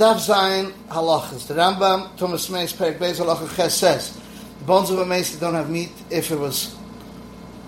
Zayin halachas. The Rambam, Tumas Meis, Perik Beis halacha ches says, the bones of a mace don't have meat if it was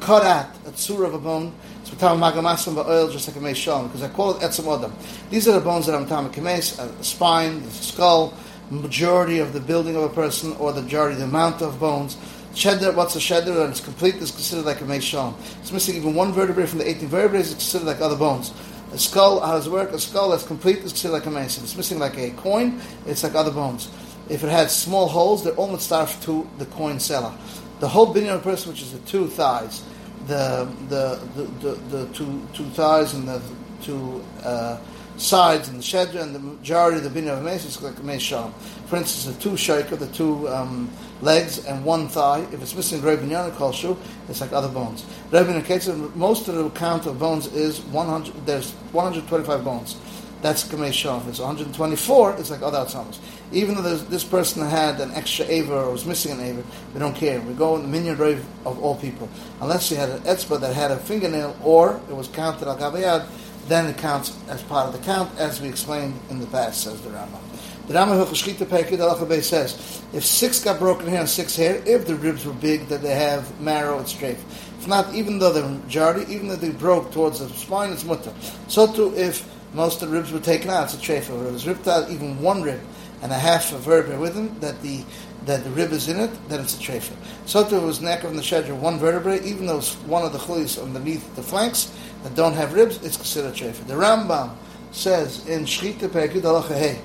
cut at, a tzur of a bone, so tam magamasim oil just like a mace shalom, because I call it etzem adam. These are the bones that I'm talking kames, the spine, the skull, majority of the building of a person, or the majority, the amount of bones. Shedder, what's a shedder? And it's complete is considered like a mace shalom. It's missing even one vertebrae from the 18 vertebrae is considered like other bones. A skull, how does it work? A skull that's complete is like a mace. If it's missing like a coin, it's like other bones. If it had small holes, they're almost starved to the coin seller. The whole binyan of a person, which is the two thighs, the the the, the, the two two thighs and the two uh, sides and the shedra and the majority of the binyan of mace is like a mace sham. For instance, the two shaker, the two um, legs and one thigh. If it's missing Reb Binyan Kolshu, it's like other bones. Reb Binyan most of the count of bones is 100. There's 125 bones. That's Kamei Sham. If it's 124, it's like other Atzamas. Even though this person had an extra Aver or was missing an Aver, we don't care. We go in the minion grave of all people. Unless he had an Etzba that had a fingernail or it was counted Al Gavayad, then it counts as part of the count, as we explained in the past, says the Rambam. The Rambam Hilchashchita Pekid Alacha says, if six got broken here and six here, if the ribs were big, that they have marrow and strafe. If not, even though they're majority, even though they broke towards the spine, it's mutter. So too, if most of the ribs were taken out, it's a trefa. If it was ripped out, even one rib and a half a vertebrae with them, that the that the rib is in it, then it's a trefa. It was neck of the shedra, one vertebrae, even though it's one of the chulis underneath the flanks that don't have ribs, it's considered trefa. The Rambam says in Shchita Pekid Alacha Hey,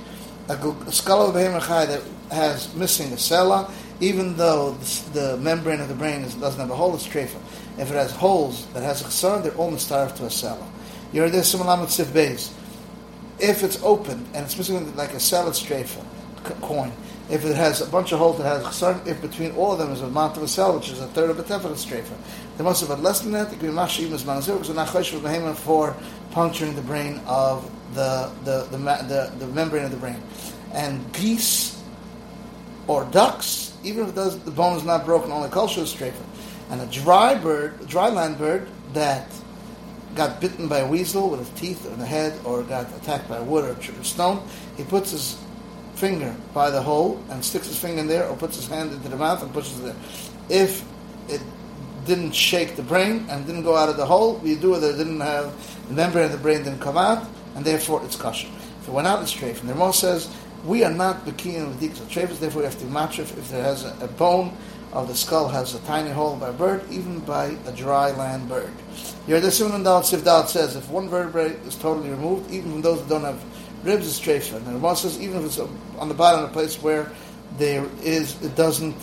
a skull of a that has missing a cella, even though the, membrane of the brain doesn't have a hole, it's trefa. If it has holes that has a chesar, they're almost starved to a cella. You're this similar sif base. If it's open and it's missing like a salad strafer coin, if it has a bunch of holes that has if between all of them is a amount of a cell, which is a third of a tefillah strafer, they must have had less than that. It could be mashim as because not chaysh for puncturing the brain of the the, the the, the membrane of the brain and geese or ducks, even if does, the bone is not broken, only culture is. And a dry bird, a dry land bird that got bitten by a weasel with his teeth in the head or got attacked by wood or stone, he puts his finger by the hole and sticks his finger in there or puts his hand into the mouth and pushes it there. If it didn't shake the brain and didn't go out of the hole, we do it that it didn't have the membrane of the brain didn't come out, and therefore it's kosher. If it went out, it's straight. And the Ramah says we are not Bekiyan with Dikta Trevis, therefore we have to match if there has a, a, bone of the skull has a tiny hole by a bird, even by a dry land bird. Dal Sivdal says if one vertebrae is totally removed, even from those that don't have ribs, it's trefa. And the Ramah says even if it's on the bottom, of a place where there is, it doesn't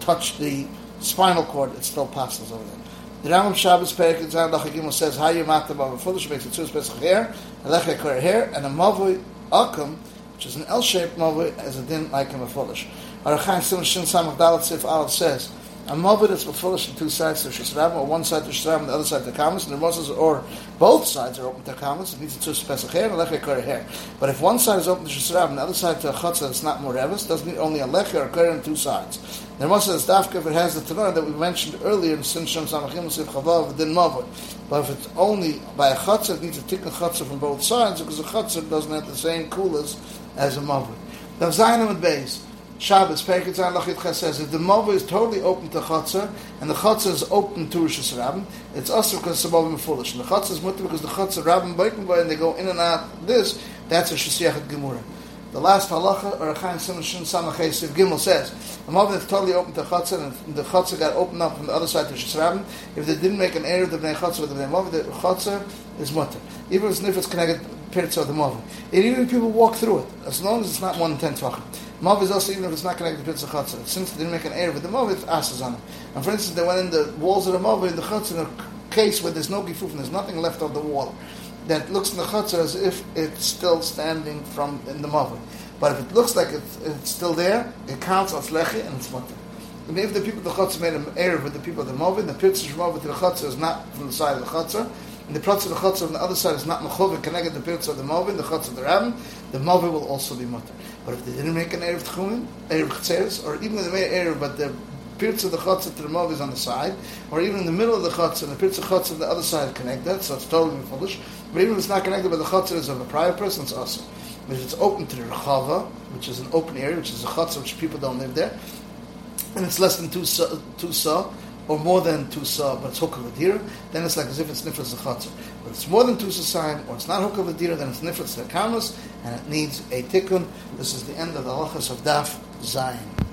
touch the spinal cord, it still passes over there. The Rambam Shabbos Perik Zayin Lachagimel says, "How you matam of a foolish makes it two pesach hair, a lecha hair, and a mavui akum, which is an L-shaped mavui, as a din like him a foolish." Arachai Sim Shin Samach Dalet Sif says, a mavui that's foolish on two sides to Shishram, or one side to Shishram and the other side to Kamas, and the Moses, or both sides are open to Kamas, it needs two pesach hair and a lecha hair. But if one side is open to Shishram and the other side to a Chatzah that's not Morevis, doesn't need only a lecha or on two sides. The must have dafka if it has the tanur that we mentioned earlier in Sin Shem Samachim Sif Chavav Din Mavud. But if it's only by a chatzah, it needs a tikkun chatzah from both sides because a chatzah doesn't have the same coolers as a mavud. Now Zayin and base. Shabbos, Perkit Zayin Lachit says if the mavud is totally open to chatzah and the chatzah is open to Rosh Hashanah, it's also because the mavud is foolish. And the chatzah is mutter because the chatzah rabbin baitin and they go in and out this, that's a Shasiyachat Gemurah. The last halacha, or Chaim Simon Samachesiv Gimel says, a mother that's totally open to chatzah, and the chatzah got opened up from the other side to Shisrabim, if they didn't make an error the bnei chatzah with the bnei mother, the chatzah is mutter. Even if it's connected pirtz of the mother. And even if people walk through it, as long as it's not one ten tvachim. Mav is also even if it's not connected to Pitzah Chatzah. Since they didn't make an error with the Mav, it's asses on it. And for instance, they went in the walls of the Mav in the Chatzah in a case where there's no gifuf and there's nothing left of the wall that looks in the Chatzah as if it's still standing from in the Mav. But if it looks like it's, it's still there, it counts as lechi and it's mutter. And if the people of the chutzah made an error with the people of the movin, the pitzah from to the chutzah is not from the side of the chutzah, and the pitzah of the chutzah on the other side is not mechov connected to the pitzah of the movin, the chutzah of the rabbin, the movin will also be mutter. But if they didn't make an error of tchumen, error chetzeres, or even made an error, but the pitzah of the chutzah to the movin is on the side, or even in the middle of the chutzah, and the chutzah of the other side connected, so it's totally foolish. But even if it's not connected, but the chutzah is of a prior person, it's awesome. But if it's open to the Rechava, which is an open area, which is a chutzah, which people don't live there, and it's less than two two sa or more than two sa, but it's hook of a deer, then it's like as if it's nifras chatzar. But it's more than two sa or it's not hook of a deer, then it's nifras kamas, and it needs a tikkun. This is the end of the halachas of daf zayin.